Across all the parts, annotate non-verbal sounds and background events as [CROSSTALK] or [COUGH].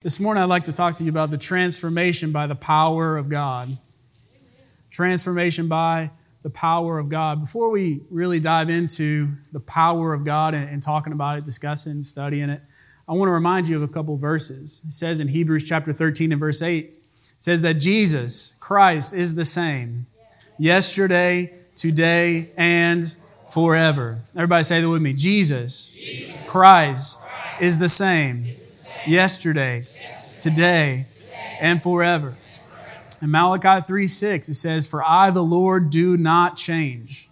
This morning, I'd like to talk to you about the transformation by the power of God. Transformation by the power of God. Before we really dive into the power of God and, and talking about it, discussing, studying it, I want to remind you of a couple verses. It says in Hebrews chapter 13 and verse 8, it says that Jesus, Christ, is the same yesterday, today, and forever. Everybody say that with me. Jesus, Jesus. Christ, Christ is the same yesterday, today, and forever. In Malachi 3 6, it says, For I, the Lord, do not change.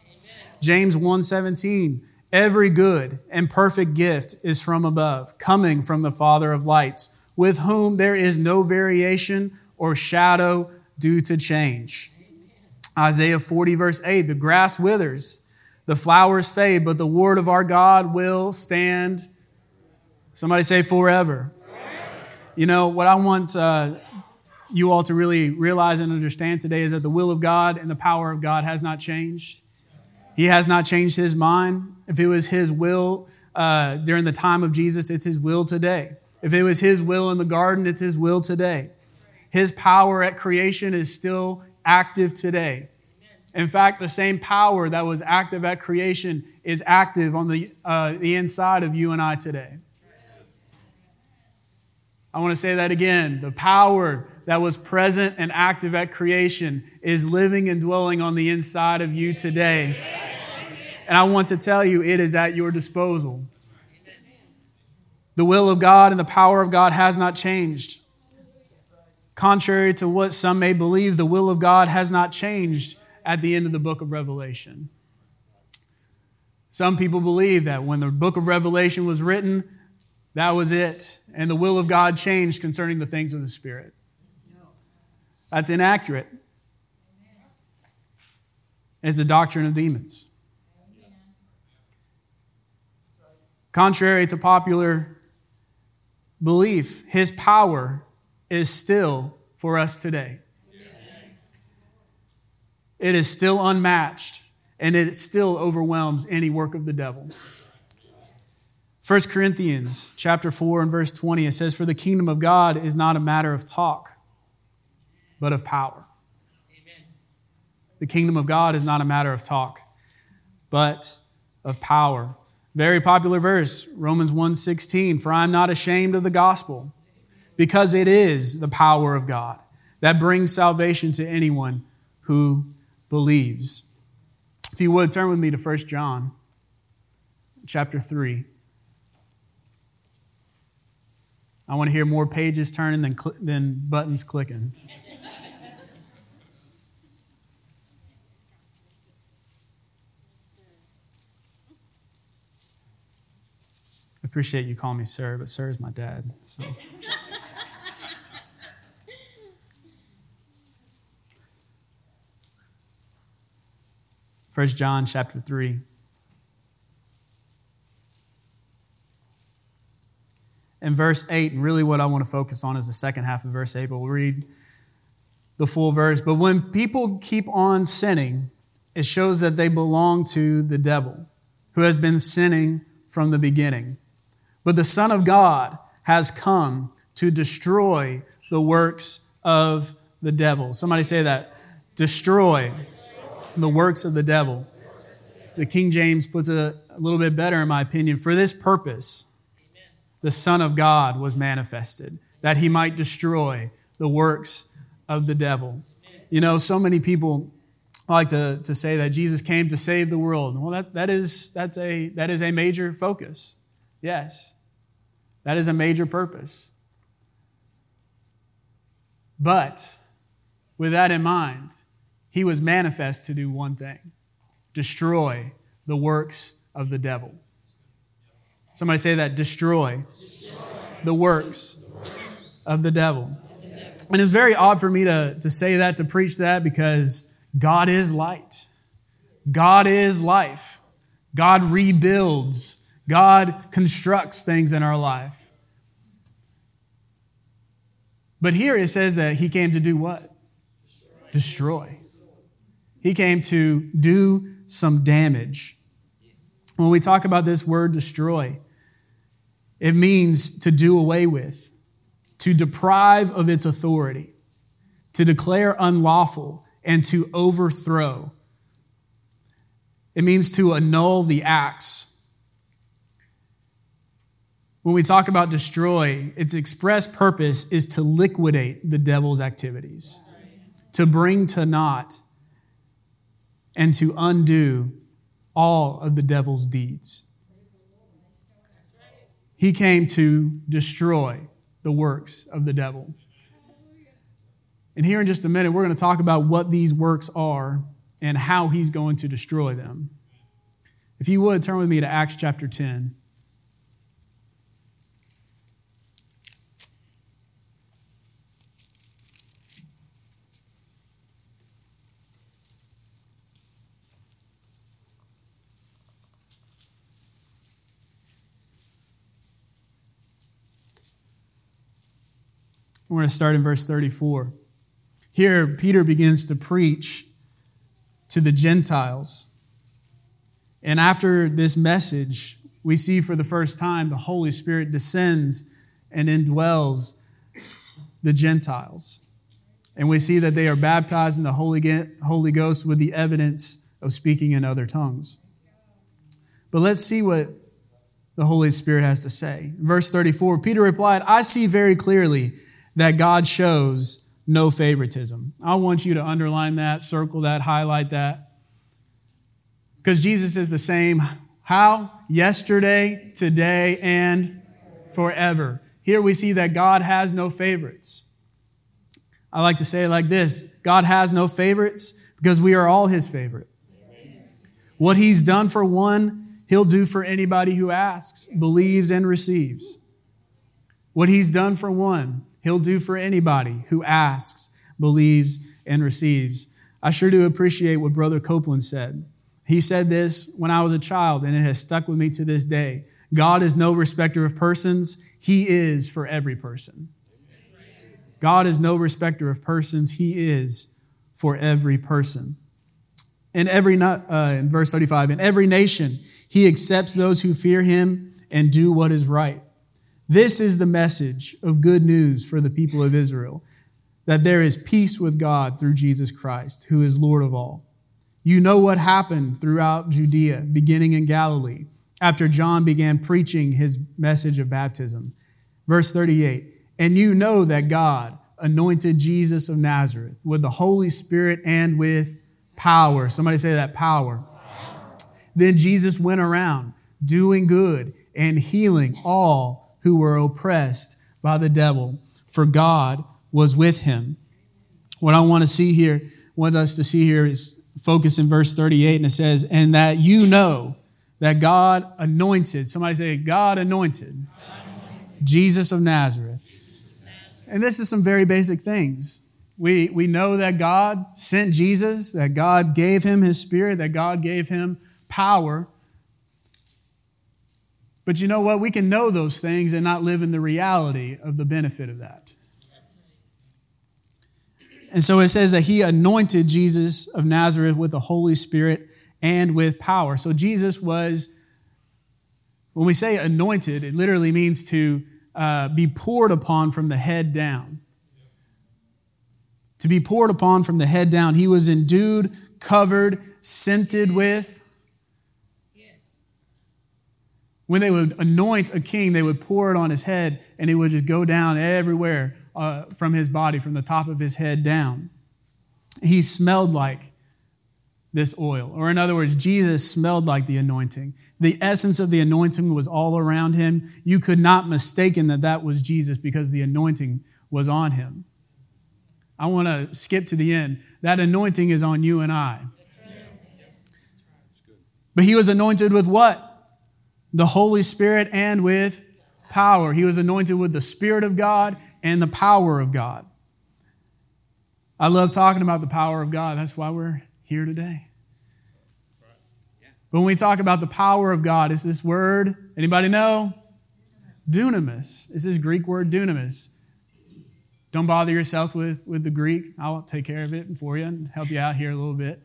James 1 17, every good and perfect gift is from above, coming from the Father of lights, with whom there is no variation or shadow due to change. Isaiah 40, verse 8, the grass withers, the flowers fade, but the word of our God will stand. Somebody say forever. You know, what I want uh, you all to really realize and understand today is that the will of God and the power of God has not changed. He has not changed his mind. If it was his will uh, during the time of Jesus, it's his will today. If it was his will in the garden, it's his will today. His power at creation is still active today. In fact, the same power that was active at creation is active on the, uh, the inside of you and I today. I want to say that again. The power that was present and active at creation is living and dwelling on the inside of you today. And I want to tell you, it is at your disposal. The will of God and the power of God has not changed. Contrary to what some may believe, the will of God has not changed at the end of the book of Revelation. Some people believe that when the book of Revelation was written, that was it. And the will of God changed concerning the things of the Spirit. That's inaccurate. It's a doctrine of demons. Contrary to popular belief, his power is still for us today. It is still unmatched, and it still overwhelms any work of the devil. 1 Corinthians chapter 4 and verse 20 it says for the kingdom of God is not a matter of talk but of power. Amen. The kingdom of God is not a matter of talk but of power. Very popular verse Romans 1:16 for I am not ashamed of the gospel because it is the power of God that brings salvation to anyone who believes. If you would turn with me to 1 John chapter 3 I want to hear more pages turning than, cl- than buttons clicking. I appreciate you calling me sir, but sir is my dad. So. First John chapter 3. And verse 8, and really what I want to focus on is the second half of verse 8, but we'll read the full verse. But when people keep on sinning, it shows that they belong to the devil, who has been sinning from the beginning. But the Son of God has come to destroy the works of the devil. Somebody say that. Destroy the works of the devil. The King James puts it a little bit better, in my opinion. For this purpose, the Son of God was manifested, that he might destroy the works of the devil. You know, so many people like to, to say that Jesus came to save the world. Well, that, that, is, that's a, that is a major focus. Yes, that is a major purpose. But with that in mind, he was manifest to do one thing destroy the works of the devil. Somebody say that destroy, the works of the devil. And it's very odd for me to, to say that, to preach that, because God is light. God is life. God rebuilds. God constructs things in our life. But here it says that he came to do what? Destroy. He came to do some damage. When we talk about this word destroy, it means to do away with, to deprive of its authority, to declare unlawful, and to overthrow. It means to annul the acts. When we talk about destroy, its express purpose is to liquidate the devil's activities, to bring to naught, and to undo all of the devil's deeds. He came to destroy the works of the devil. And here in just a minute, we're going to talk about what these works are and how he's going to destroy them. If you would, turn with me to Acts chapter 10. We're going to start in verse 34. Here, Peter begins to preach to the Gentiles. And after this message, we see for the first time the Holy Spirit descends and indwells the Gentiles. And we see that they are baptized in the Holy Ghost with the evidence of speaking in other tongues. But let's see what the Holy Spirit has to say. Verse 34 Peter replied, I see very clearly that God shows no favoritism. I want you to underline that, circle that, highlight that. Because Jesus is the same how? Yesterday, today, and forever. Here we see that God has no favorites. I like to say it like this God has no favorites because we are all his favorite. What he's done for one, he'll do for anybody who asks, believes, and receives. What he's done for one, He'll do for anybody who asks, believes, and receives. I sure do appreciate what Brother Copeland said. He said this when I was a child, and it has stuck with me to this day. God is no respecter of persons, He is for every person. God is no respecter of persons, He is for every person. In every, uh, in verse 35, in every nation, He accepts those who fear Him and do what is right. This is the message of good news for the people of Israel that there is peace with God through Jesus Christ, who is Lord of all. You know what happened throughout Judea, beginning in Galilee, after John began preaching his message of baptism. Verse 38 And you know that God anointed Jesus of Nazareth with the Holy Spirit and with power. Somebody say that power. power. Then Jesus went around doing good and healing all who were oppressed by the devil, for God was with him. What I want to see here, want us to see here is focus in verse 38, and it says, And that you know that God anointed, somebody say, God anointed, God anointed. Jesus of Nazareth. And this is some very basic things. We, we know that God sent Jesus, that God gave him his spirit, that God gave him power but you know what? We can know those things and not live in the reality of the benefit of that. And so it says that he anointed Jesus of Nazareth with the Holy Spirit and with power. So Jesus was, when we say anointed, it literally means to uh, be poured upon from the head down. To be poured upon from the head down. He was endued, covered, scented with when they would anoint a king, they would pour it on his head and it would just go down everywhere uh, from his body, from the top of his head down. He smelled like this oil. Or, in other words, Jesus smelled like the anointing. The essence of the anointing was all around him. You could not mistaken that that was Jesus because the anointing was on him. I want to skip to the end. That anointing is on you and I. But he was anointed with what? The Holy Spirit and with power. He was anointed with the Spirit of God and the power of God. I love talking about the power of God. That's why we're here today. But when we talk about the power of God, is this word, anybody know? Dunamis. It's this Greek word dunamis. Don't bother yourself with, with the Greek. I'll take care of it for you and help you out here a little bit.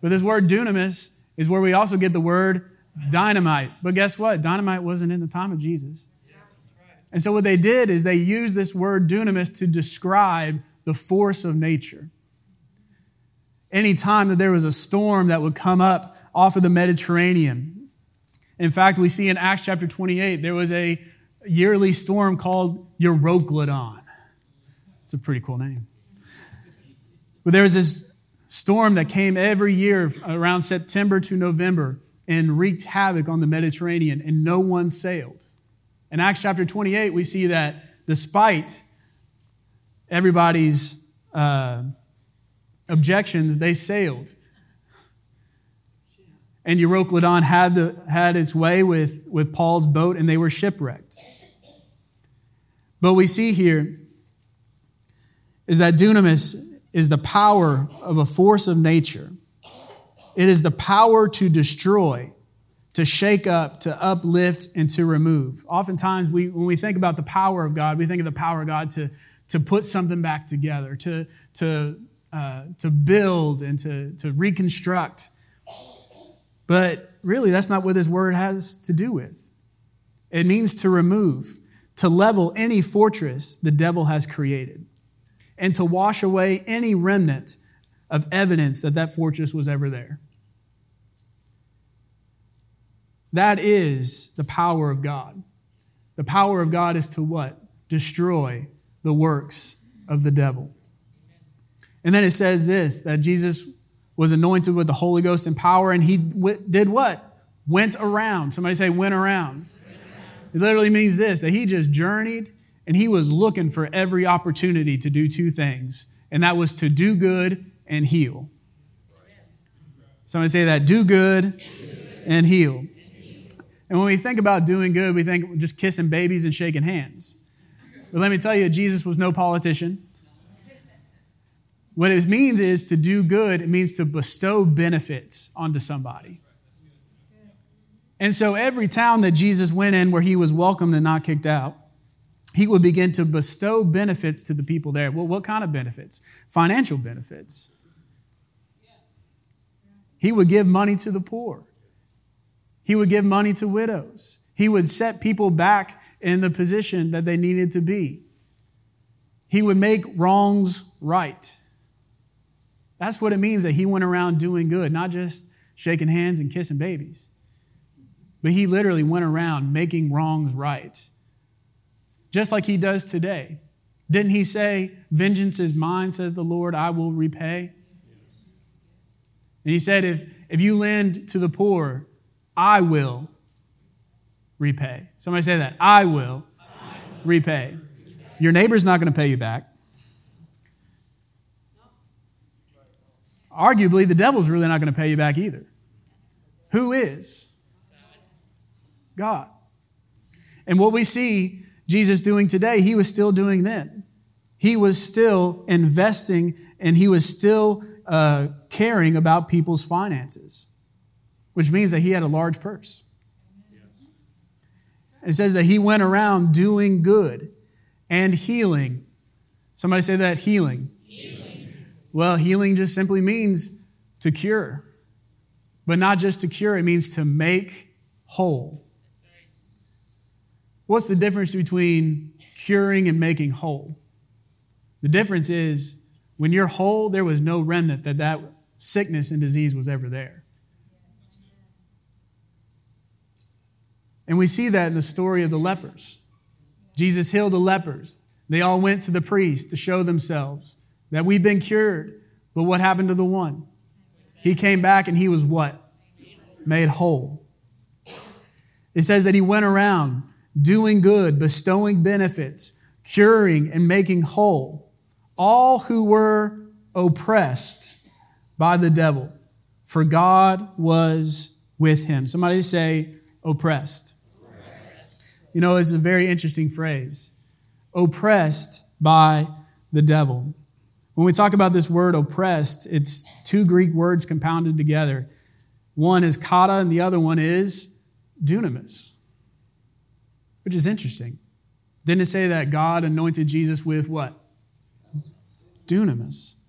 But this word dunamis is where we also get the word dynamite. But guess what? Dynamite wasn't in the time of Jesus. And so what they did is they used this word dunamis to describe the force of nature. Anytime that there was a storm that would come up off of the Mediterranean. In fact, we see in Acts chapter 28, there was a yearly storm called Euroclydon. It's a pretty cool name. But there was this storm that came every year around September to November and wreaked havoc on the Mediterranean, and no one sailed. In Acts chapter 28, we see that despite everybody's uh, objections, they sailed. And Euroclydon had, the, had its way with, with Paul's boat, and they were shipwrecked. But we see here is that dunamis is the power of a force of nature. It is the power to destroy, to shake up, to uplift, and to remove. Oftentimes, we, when we think about the power of God, we think of the power of God to, to put something back together, to, to, uh, to build and to, to reconstruct. But really, that's not what this word has to do with. It means to remove, to level any fortress the devil has created, and to wash away any remnant of evidence that that fortress was ever there. That is the power of God. The power of God is to what? Destroy the works of the devil. And then it says this that Jesus was anointed with the Holy Ghost and power, and he did what? Went around. Somebody say, went around. It literally means this that he just journeyed and he was looking for every opportunity to do two things, and that was to do good and heal. Somebody say that do good and heal. And when we think about doing good, we think just kissing babies and shaking hands. But let me tell you, Jesus was no politician. What it means is to do good, it means to bestow benefits onto somebody. And so every town that Jesus went in where he was welcomed and not kicked out, he would begin to bestow benefits to the people there. Well, what kind of benefits? Financial benefits. He would give money to the poor. He would give money to widows. He would set people back in the position that they needed to be. He would make wrongs right. That's what it means that he went around doing good, not just shaking hands and kissing babies. But he literally went around making wrongs right. Just like he does today. Didn't he say, Vengeance is mine, says the Lord, I will repay? And he said, If, if you lend to the poor, I will repay. Somebody say that. I will, I will. repay. Your neighbor's not going to pay you back. Arguably, the devil's really not going to pay you back either. Who is? God. And what we see Jesus doing today, he was still doing then. He was still investing and he was still uh, caring about people's finances, which means that he had a large purse. It says that he went around doing good and healing. Somebody say that healing. healing. Well, healing just simply means to cure, but not just to cure, it means to make whole. What's the difference between curing and making whole? The difference is when you're whole, there was no remnant that that sickness and disease was ever there. And we see that in the story of the lepers. Jesus healed the lepers. They all went to the priest to show themselves that we've been cured. But what happened to the one? He came back and he was what? Made whole. It says that he went around doing good, bestowing benefits, curing and making whole all who were oppressed by the devil, for God was with him. Somebody say, oppressed. You know, it's a very interesting phrase. Oppressed by the devil. When we talk about this word oppressed, it's two Greek words compounded together. One is kata, and the other one is dunamis which is interesting. Didn't it say that God anointed Jesus with what? Dunamis.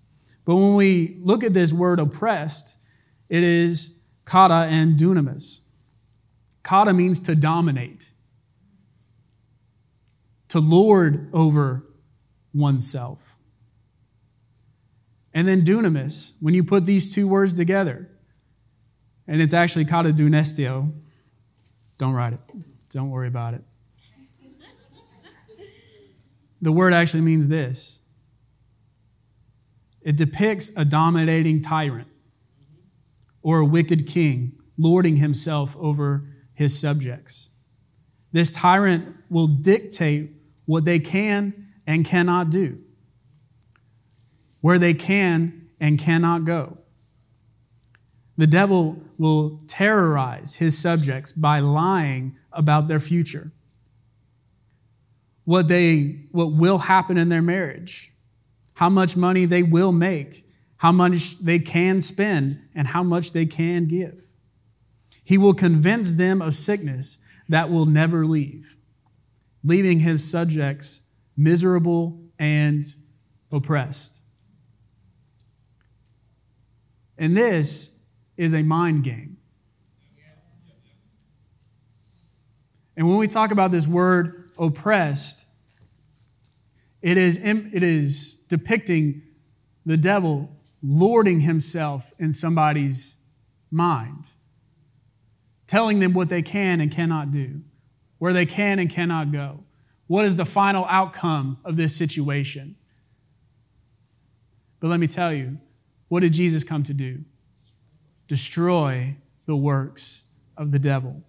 But when we look at this word oppressed, it is kata and dunamis. Kata means to dominate. To lord over oneself. And then dunamis, when you put these two words together, and it's actually kata dunestio. Don't write it. Don't worry about it. The word actually means this it depicts a dominating tyrant or a wicked king lording himself over his subjects. This tyrant will dictate what they can and cannot do, where they can and cannot go. The devil will terrorize his subjects by lying about their future. What they what will happen in their marriage, how much money they will make, how much they can spend, and how much they can give. He will convince them of sickness that will never leave, leaving his subjects miserable and oppressed. And this is a mind game. And when we talk about this word oppressed, it is, it is depicting the devil lording himself in somebody's mind, telling them what they can and cannot do, where they can and cannot go. What is the final outcome of this situation? But let me tell you, what did Jesus come to do? Destroy the works of the devil.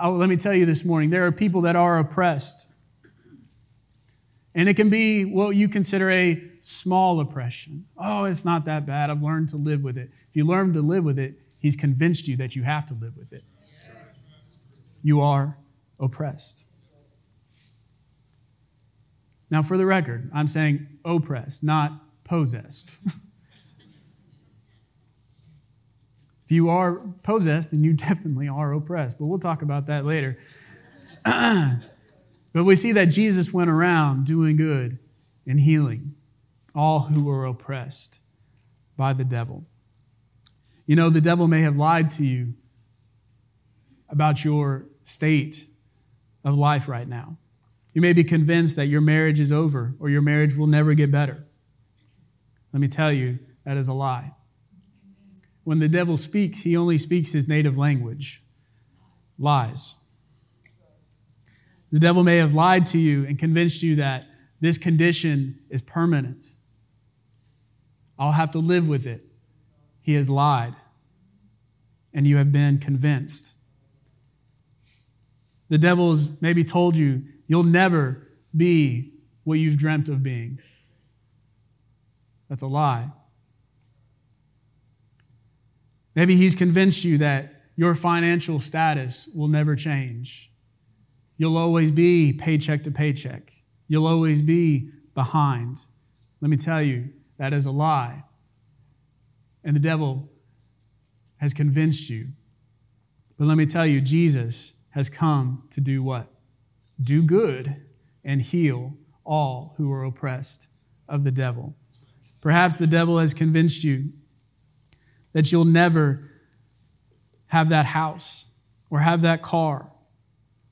Oh, let me tell you this morning there are people that are oppressed. And it can be what you consider a small oppression. Oh, it's not that bad. I've learned to live with it. If you learn to live with it, He's convinced you that you have to live with it. You are oppressed. Now, for the record, I'm saying oppressed, not possessed. [LAUGHS] if you are possessed, then you [LAUGHS] definitely are oppressed, but we'll talk about that later. [CLEARS THROAT] but we see that Jesus went around doing good and healing all who were oppressed by the devil. You know, the devil may have lied to you about your state of life right now. You may be convinced that your marriage is over or your marriage will never get better. Let me tell you, that is a lie. When the devil speaks, he only speaks his native language lies. The devil may have lied to you and convinced you that this condition is permanent. I'll have to live with it. He has lied, and you have been convinced. The devil has maybe told you you'll never be what you've dreamt of being. That's a lie. Maybe he's convinced you that your financial status will never change. You'll always be paycheck to paycheck. You'll always be behind. Let me tell you, that is a lie. And the devil has convinced you. But let me tell you, Jesus has come to do what? Do good and heal all who are oppressed of the devil. Perhaps the devil has convinced you that you'll never have that house or have that car.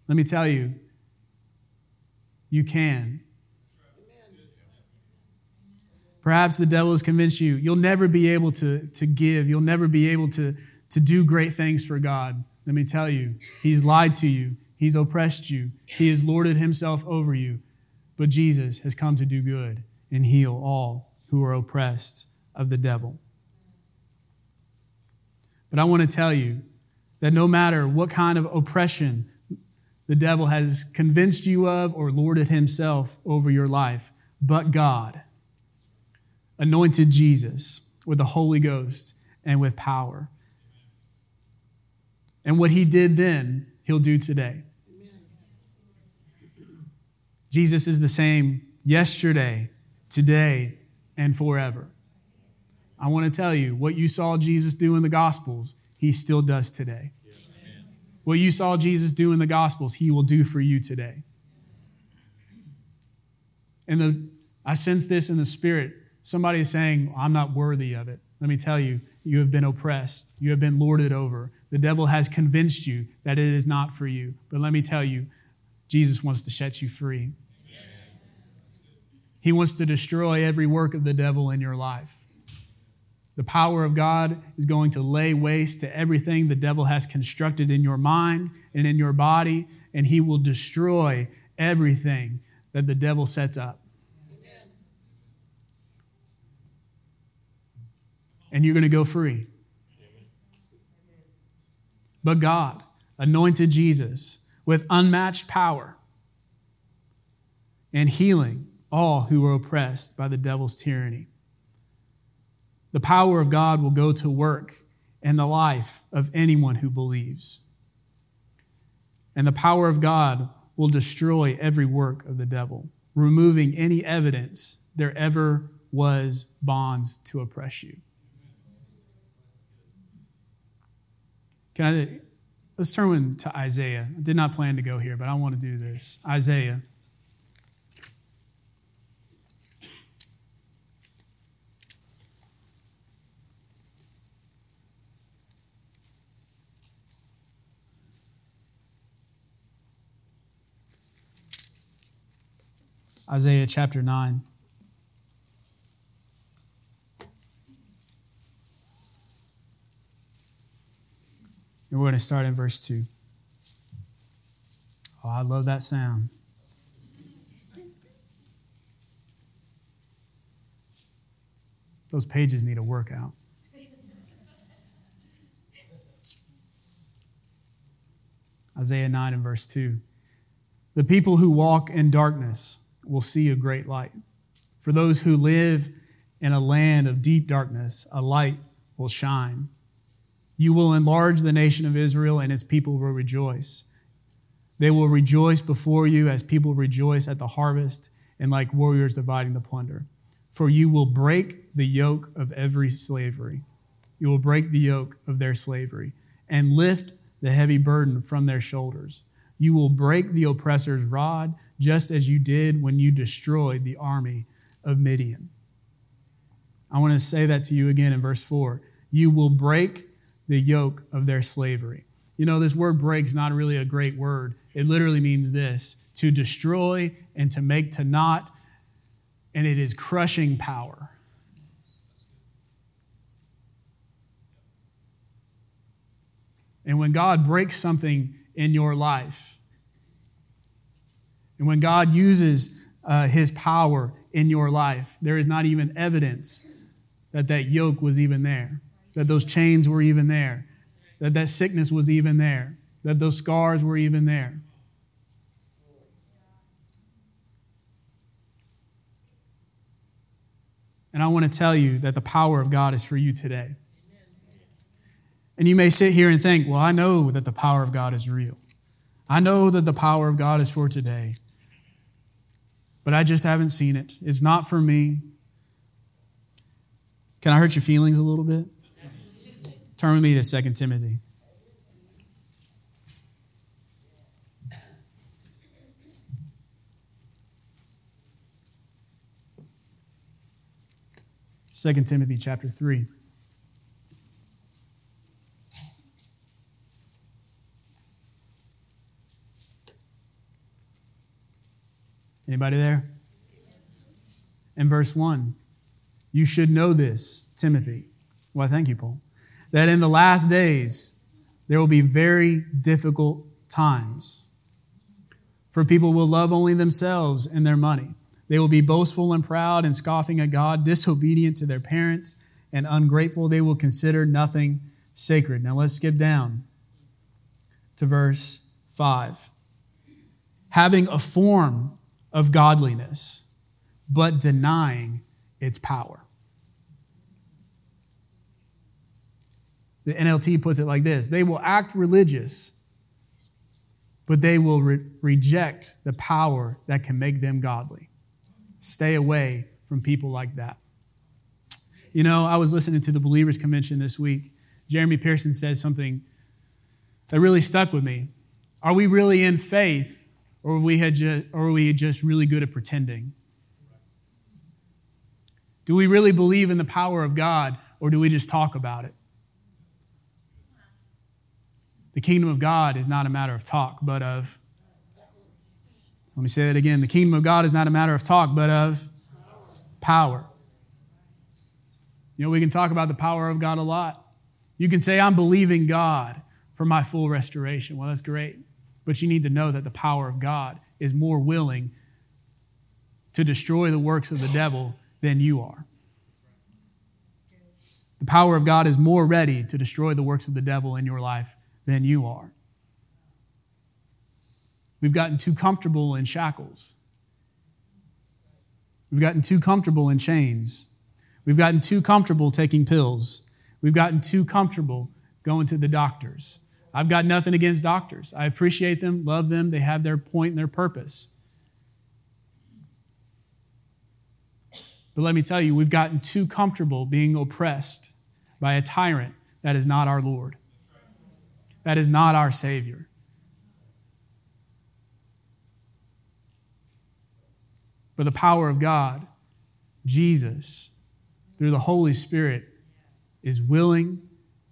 Let me tell you, you can. Perhaps the devil has convinced you you'll never be able to, to give, you'll never be able to, to do great things for God. Let me tell you, he's lied to you, he's oppressed you, he has lorded himself over you. But Jesus has come to do good and heal all who are oppressed of the devil. But I want to tell you that no matter what kind of oppression the devil has convinced you of or lorded himself over your life, but God anointed Jesus with the Holy Ghost and with power. And what he did then, he'll do today. Jesus is the same yesterday, today, and forever. I want to tell you what you saw Jesus do in the Gospels, he still does today. What you saw Jesus do in the Gospels, he will do for you today. And the, I sense this in the Spirit. Somebody is saying, I'm not worthy of it. Let me tell you, you have been oppressed, you have been lorded over. The devil has convinced you that it is not for you. But let me tell you, Jesus wants to set you free. He wants to destroy every work of the devil in your life. The power of God is going to lay waste to everything the devil has constructed in your mind and in your body, and he will destroy everything that the devil sets up. And you're going to go free. But God anointed Jesus with unmatched power and healing all who were oppressed by the devil's tyranny. The power of God will go to work in the life of anyone who believes. And the power of God will destroy every work of the devil, removing any evidence there ever was bonds to oppress you. Can I let's turn to Isaiah. I did not plan to go here, but I want to do this. Isaiah Isaiah chapter 9. We're going to start in verse 2. Oh, I love that sound. Those pages need a workout. Isaiah 9 and verse 2. The people who walk in darkness will see a great light. For those who live in a land of deep darkness, a light will shine. You will enlarge the nation of Israel, and its people will rejoice. They will rejoice before you as people rejoice at the harvest, and like warriors dividing the plunder. For you will break the yoke of every slavery. You will break the yoke of their slavery and lift the heavy burden from their shoulders. You will break the oppressor's rod, just as you did when you destroyed the army of Midian. I want to say that to you again in verse 4. You will break the yoke of their slavery. You know, this word break is not really a great word. It literally means this to destroy and to make to naught, and it is crushing power. And when God breaks something in your life. And when God uses uh, his power in your life, there is not even evidence that that yoke was even there, that those chains were even there, that that sickness was even there, that those scars were even there. And I want to tell you that the power of God is for you today. And you may sit here and think, well, I know that the power of God is real. I know that the power of God is for today. But I just haven't seen it. It's not for me. Can I hurt your feelings a little bit? Turn with me to 2 Timothy. Second Timothy chapter 3. Anybody there? In verse 1, you should know this, Timothy. Why, thank you, Paul. That in the last days, there will be very difficult times. For people will love only themselves and their money. They will be boastful and proud and scoffing at God, disobedient to their parents, and ungrateful. They will consider nothing sacred. Now let's skip down to verse 5. Having a form of godliness, but denying its power. The NLT puts it like this they will act religious, but they will re- reject the power that can make them godly. Stay away from people like that. You know, I was listening to the Believers Convention this week. Jeremy Pearson said something that really stuck with me. Are we really in faith or we had just, or are we just really good at pretending? Do we really believe in the power of God, or do we just talk about it? The kingdom of God is not a matter of talk, but of. Let me say that again. The kingdom of God is not a matter of talk, but of. power. You know, we can talk about the power of God a lot. You can say, I'm believing God for my full restoration. Well, that's great. But you need to know that the power of God is more willing to destroy the works of the devil than you are. The power of God is more ready to destroy the works of the devil in your life than you are. We've gotten too comfortable in shackles. We've gotten too comfortable in chains. We've gotten too comfortable taking pills. We've gotten too comfortable going to the doctors. I've got nothing against doctors. I appreciate them, love them. They have their point and their purpose. But let me tell you, we've gotten too comfortable being oppressed by a tyrant that is not our Lord, that is not our Savior. But the power of God, Jesus, through the Holy Spirit, is willing,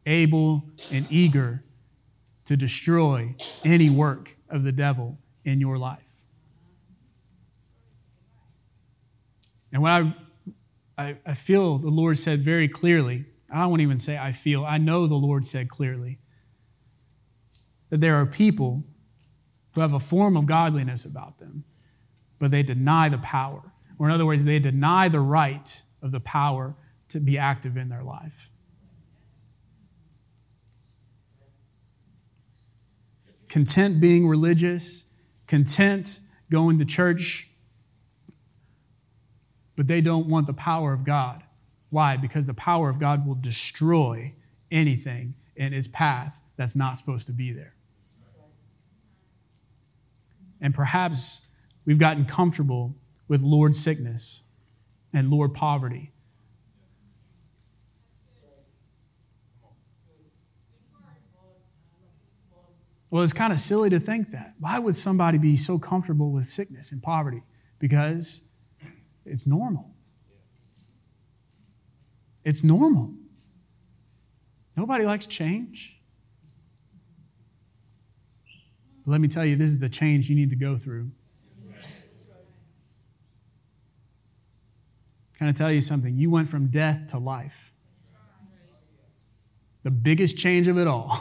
able, and eager to destroy any work of the devil in your life. And when I, I, I feel the Lord said very clearly, I won't even say I feel, I know the Lord said clearly that there are people who have a form of godliness about them, but they deny the power. Or, in other words, they deny the right of the power to be active in their life. Content being religious, content going to church, but they don't want the power of God. Why? Because the power of God will destroy anything in its path that's not supposed to be there. And perhaps We've gotten comfortable with Lord sickness and Lord poverty. Well, it's kind of silly to think that. Why would somebody be so comfortable with sickness and poverty? Because it's normal. It's normal. Nobody likes change. But let me tell you, this is the change you need to go through. Can I tell you something? You went from death to life. The biggest change of it all.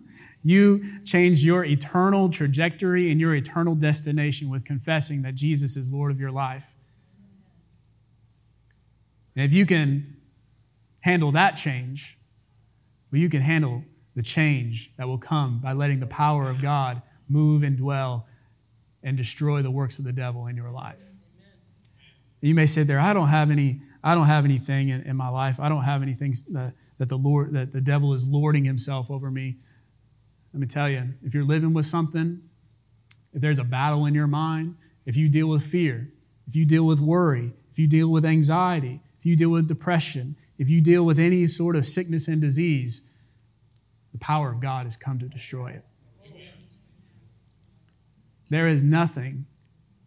[LAUGHS] you changed your eternal trajectory and your eternal destination with confessing that Jesus is Lord of your life. And if you can handle that change, well, you can handle the change that will come by letting the power of God move and dwell and destroy the works of the devil in your life. You may say there, I don't have any, I don't have anything in, in my life. I don't have anything that, that the Lord, that the devil is lording himself over me. Let me tell you, if you're living with something, if there's a battle in your mind, if you deal with fear, if you deal with worry, if you deal with anxiety, if you deal with depression, if you deal with any sort of sickness and disease, the power of God has come to destroy it. There is nothing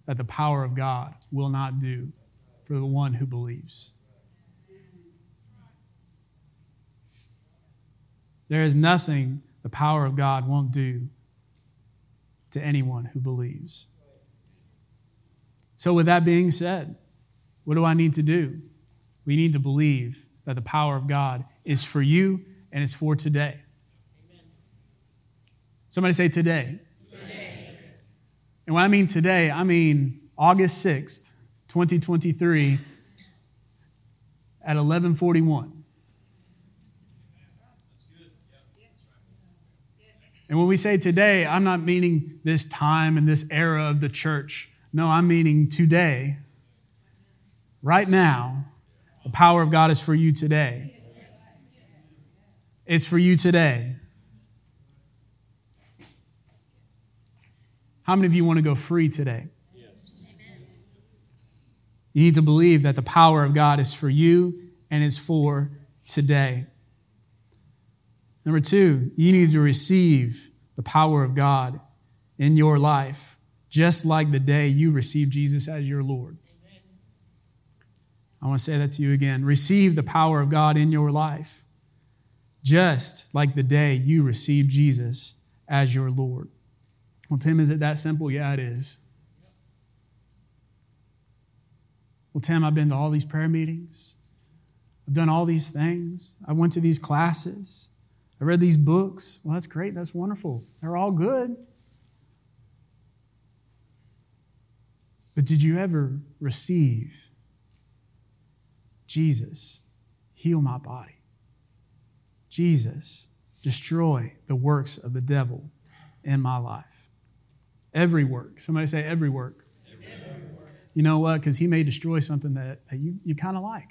that the power of God will not do for the one who believes. There is nothing the power of God won't do to anyone who believes. So, with that being said, what do I need to do? We need to believe that the power of God is for you and it's for today. Somebody say today. today. And when I mean today, I mean August 6th, 2023 at 1141. And when we say today, I'm not meaning this time and this era of the church. No, I'm meaning today, right now. The power of God is for you today. It's for you today. How many of you want to go free today? Amen. You need to believe that the power of God is for you and is for today. Number two, you need to receive the power of God in your life, just like the day you received Jesus as your Lord. I want to say that to you again. Receive the power of God in your life, just like the day you received Jesus as your Lord. Well, Tim, is it that simple? Yeah, it is. Well, Tim, I've been to all these prayer meetings. I've done all these things. I went to these classes. I read these books. Well, that's great. That's wonderful. They're all good. But did you ever receive Jesus, heal my body? Jesus, destroy the works of the devil in my life. Every work. Somebody say every work. Every work. You know what? Because he may destroy something that, that you, you kind of like.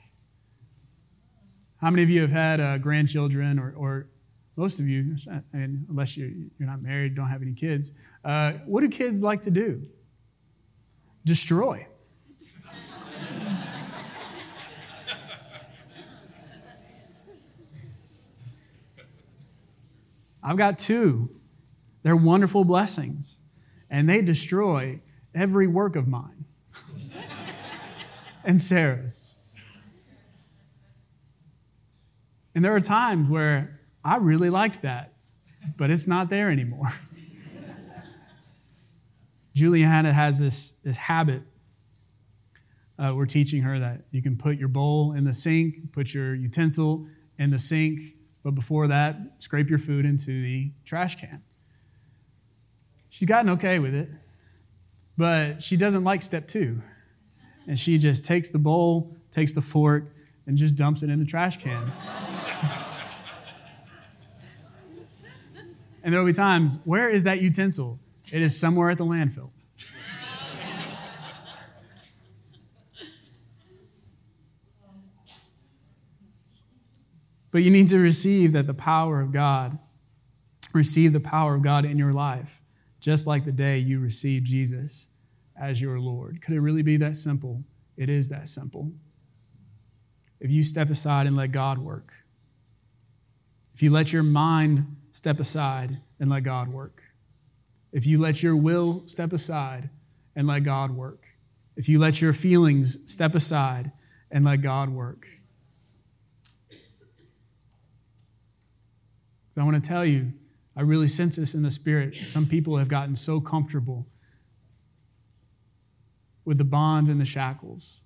How many of you have had uh, grandchildren, or, or, most of you, unless you're, you're not married, don't have any kids, uh, what do kids like to do? Destroy. I've got two. They're wonderful blessings, and they destroy every work of mine [LAUGHS] and Sarah's. And there are times where I really liked that, but it's not there anymore. [LAUGHS] Juliana has this, this habit. Uh, we're teaching her that you can put your bowl in the sink, put your utensil in the sink, but before that, scrape your food into the trash can. She's gotten okay with it, but she doesn't like step two. And she just takes the bowl, takes the fork, and just dumps it in the trash can. [LAUGHS] and there will be times, where is that utensil? It is somewhere at the landfill. But you need to receive that the power of God, receive the power of God in your life, just like the day you received Jesus as your Lord. Could it really be that simple? It is that simple. If you step aside and let God work, if you let your mind step aside and let God work, if you let your will step aside and let God work, if you let your feelings step aside and let God work, I want to tell you, I really sense this in the spirit. Some people have gotten so comfortable with the bonds and the shackles.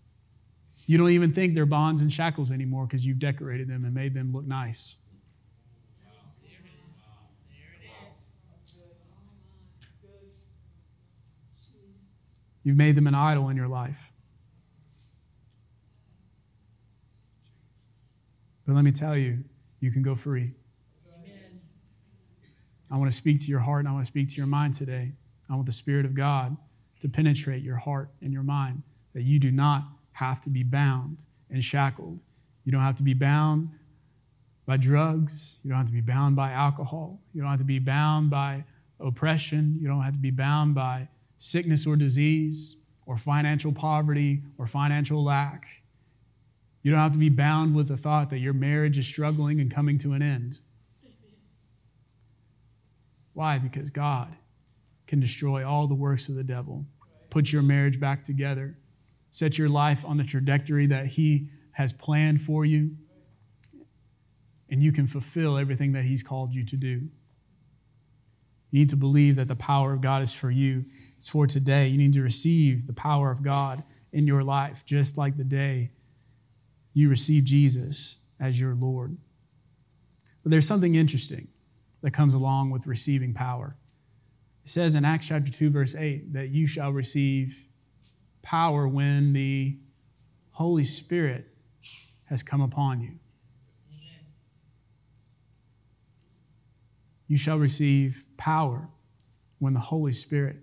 You don't even think they're bonds and shackles anymore because you've decorated them and made them look nice. You've made them an idol in your life. But let me tell you, you can go free. I want to speak to your heart and I want to speak to your mind today. I want the Spirit of God to penetrate your heart and your mind, that you do not have to be bound and shackled. You don't have to be bound by drugs. You don't have to be bound by alcohol. You don't have to be bound by oppression. You don't have to be bound by sickness or disease or financial poverty or financial lack. You don't have to be bound with the thought that your marriage is struggling and coming to an end. Why? Because God can destroy all the works of the devil, put your marriage back together, set your life on the trajectory that He has planned for you, and you can fulfill everything that He's called you to do. You need to believe that the power of God is for you. It's for today. You need to receive the power of God in your life, just like the day you received Jesus as your Lord. But there's something interesting that comes along with receiving power. It says in Acts chapter 2, verse 8, that you shall receive power when the Holy Spirit has come upon you. You shall receive power when the Holy Spirit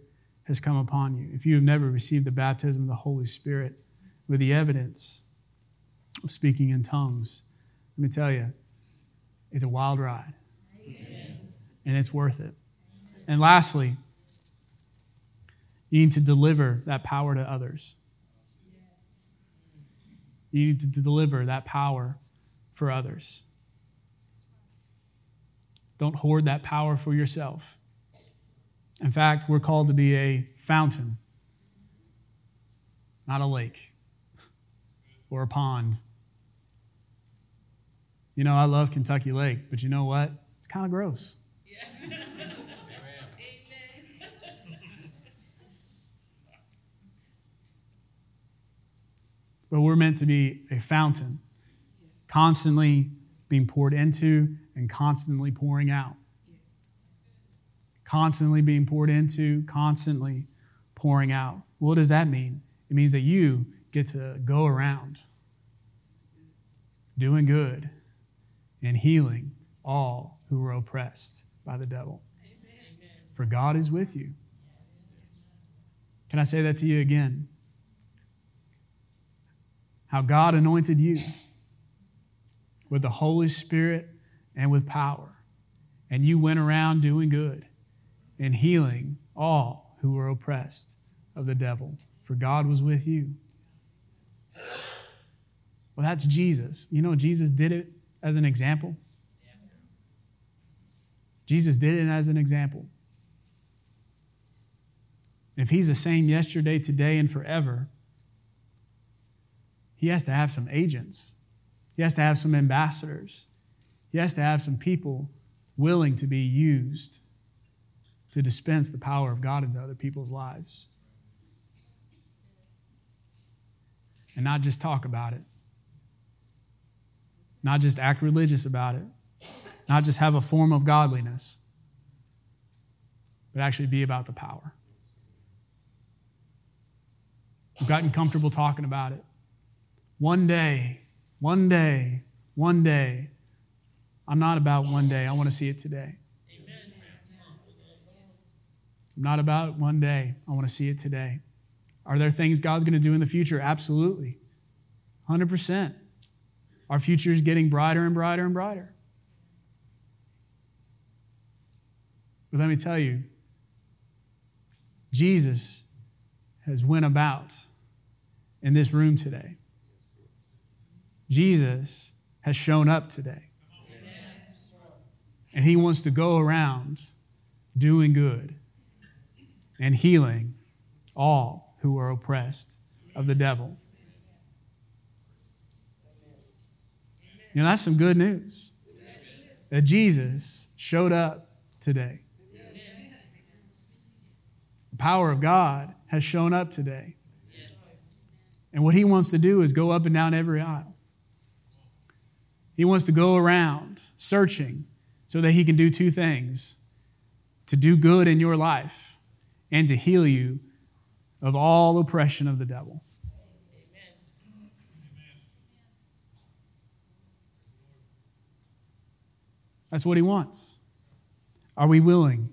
has come upon you. If you have never received the baptism of the Holy Spirit with the evidence of speaking in tongues, let me tell you, it's a wild ride and it's worth it. And lastly, you need to deliver that power to others. You need to deliver that power for others. Don't hoard that power for yourself. In fact, we're called to be a fountain, not a lake [LAUGHS] or a pond. You know, I love Kentucky Lake, but you know what? It's kind of gross. [LAUGHS] but we're meant to be a fountain, constantly being poured into and constantly pouring out. Constantly being poured into, constantly pouring out. What does that mean? It means that you get to go around doing good and healing all who are oppressed by the devil. For God is with you. Can I say that to you again? How God anointed you with the Holy Spirit and with power. And you went around doing good and healing all who were oppressed of the devil, for God was with you. Well, that's Jesus. You know, Jesus did it as an example. Jesus did it as an example. If he's the same yesterday, today, and forever, he has to have some agents. He has to have some ambassadors. He has to have some people willing to be used to dispense the power of God into other people's lives. And not just talk about it, not just act religious about it, not just have a form of godliness, but actually be about the power. We've gotten comfortable talking about it. One day, one day, one day. I'm not about one day. I want to see it today. I'm not about one day. I want to see it today. Are there things God's going to do in the future? Absolutely. 100%. Our future is getting brighter and brighter and brighter. But let me tell you, Jesus has went about in this room today. Jesus has shown up today. And he wants to go around doing good and healing all who are oppressed of the devil. You know, that's some good news that Jesus showed up today. The power of God has shown up today. And what he wants to do is go up and down every aisle. He wants to go around searching so that he can do two things to do good in your life and to heal you of all oppression of the devil. That's what he wants. Are we willing?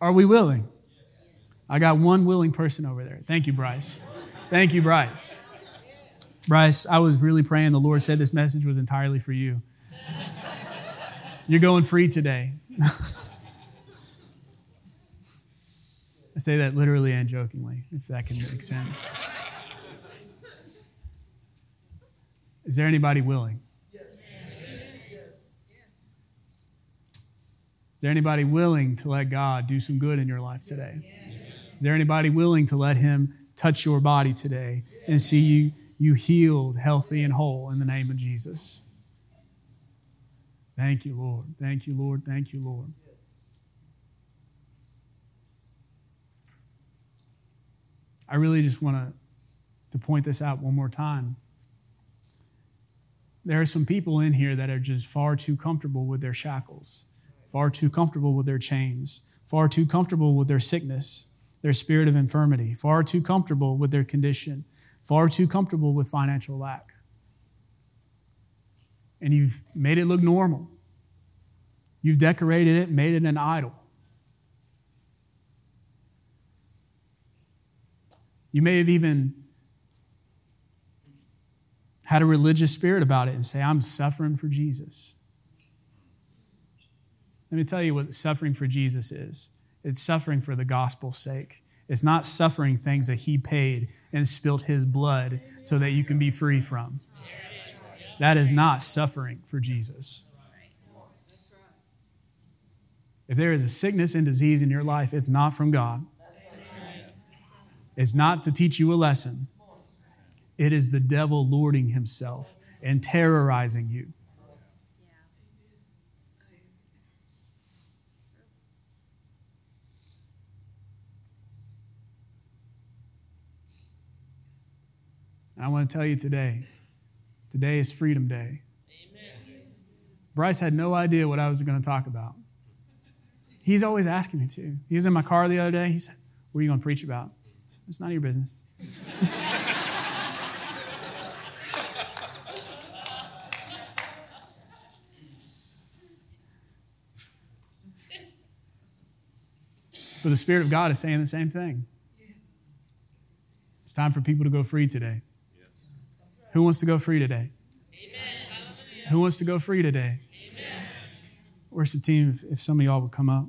Are we willing? I got one willing person over there. Thank you, Bryce. Thank you, Bryce. Bryce, I was really praying. The Lord said this message was entirely for you. You're going free today. [LAUGHS] I say that literally and jokingly, if that can make sense. Is there anybody willing? Is there anybody willing to let God do some good in your life today? Is there anybody willing to let Him touch your body today and see you, you healed, healthy, and whole in the name of Jesus? Thank you, Lord. Thank you, Lord. Thank you, Lord. I really just want to, to point this out one more time. There are some people in here that are just far too comfortable with their shackles, far too comfortable with their chains, far too comfortable with their sickness, their spirit of infirmity, far too comfortable with their condition, far too comfortable with financial lack. And you've made it look normal. You've decorated it, made it an idol. You may have even had a religious spirit about it and say, I'm suffering for Jesus. Let me tell you what suffering for Jesus is it's suffering for the gospel's sake. It's not suffering things that he paid and spilt his blood so that you can be free from. That is not suffering for Jesus. If there is a sickness and disease in your life, it's not from God. It's not to teach you a lesson, it is the devil lording himself and terrorizing you. And I want to tell you today, today is Freedom Day. Amen. Bryce had no idea what I was going to talk about. He's always asking me to. He was in my car the other day. He said, What are you going to preach about? Said, it's none of your business. but the Spirit of God is saying the same thing. It's time for people to go free today. Who wants to go free today? Amen. Who wants to go free today? Amen. Worship team, if, if some of y'all would come up.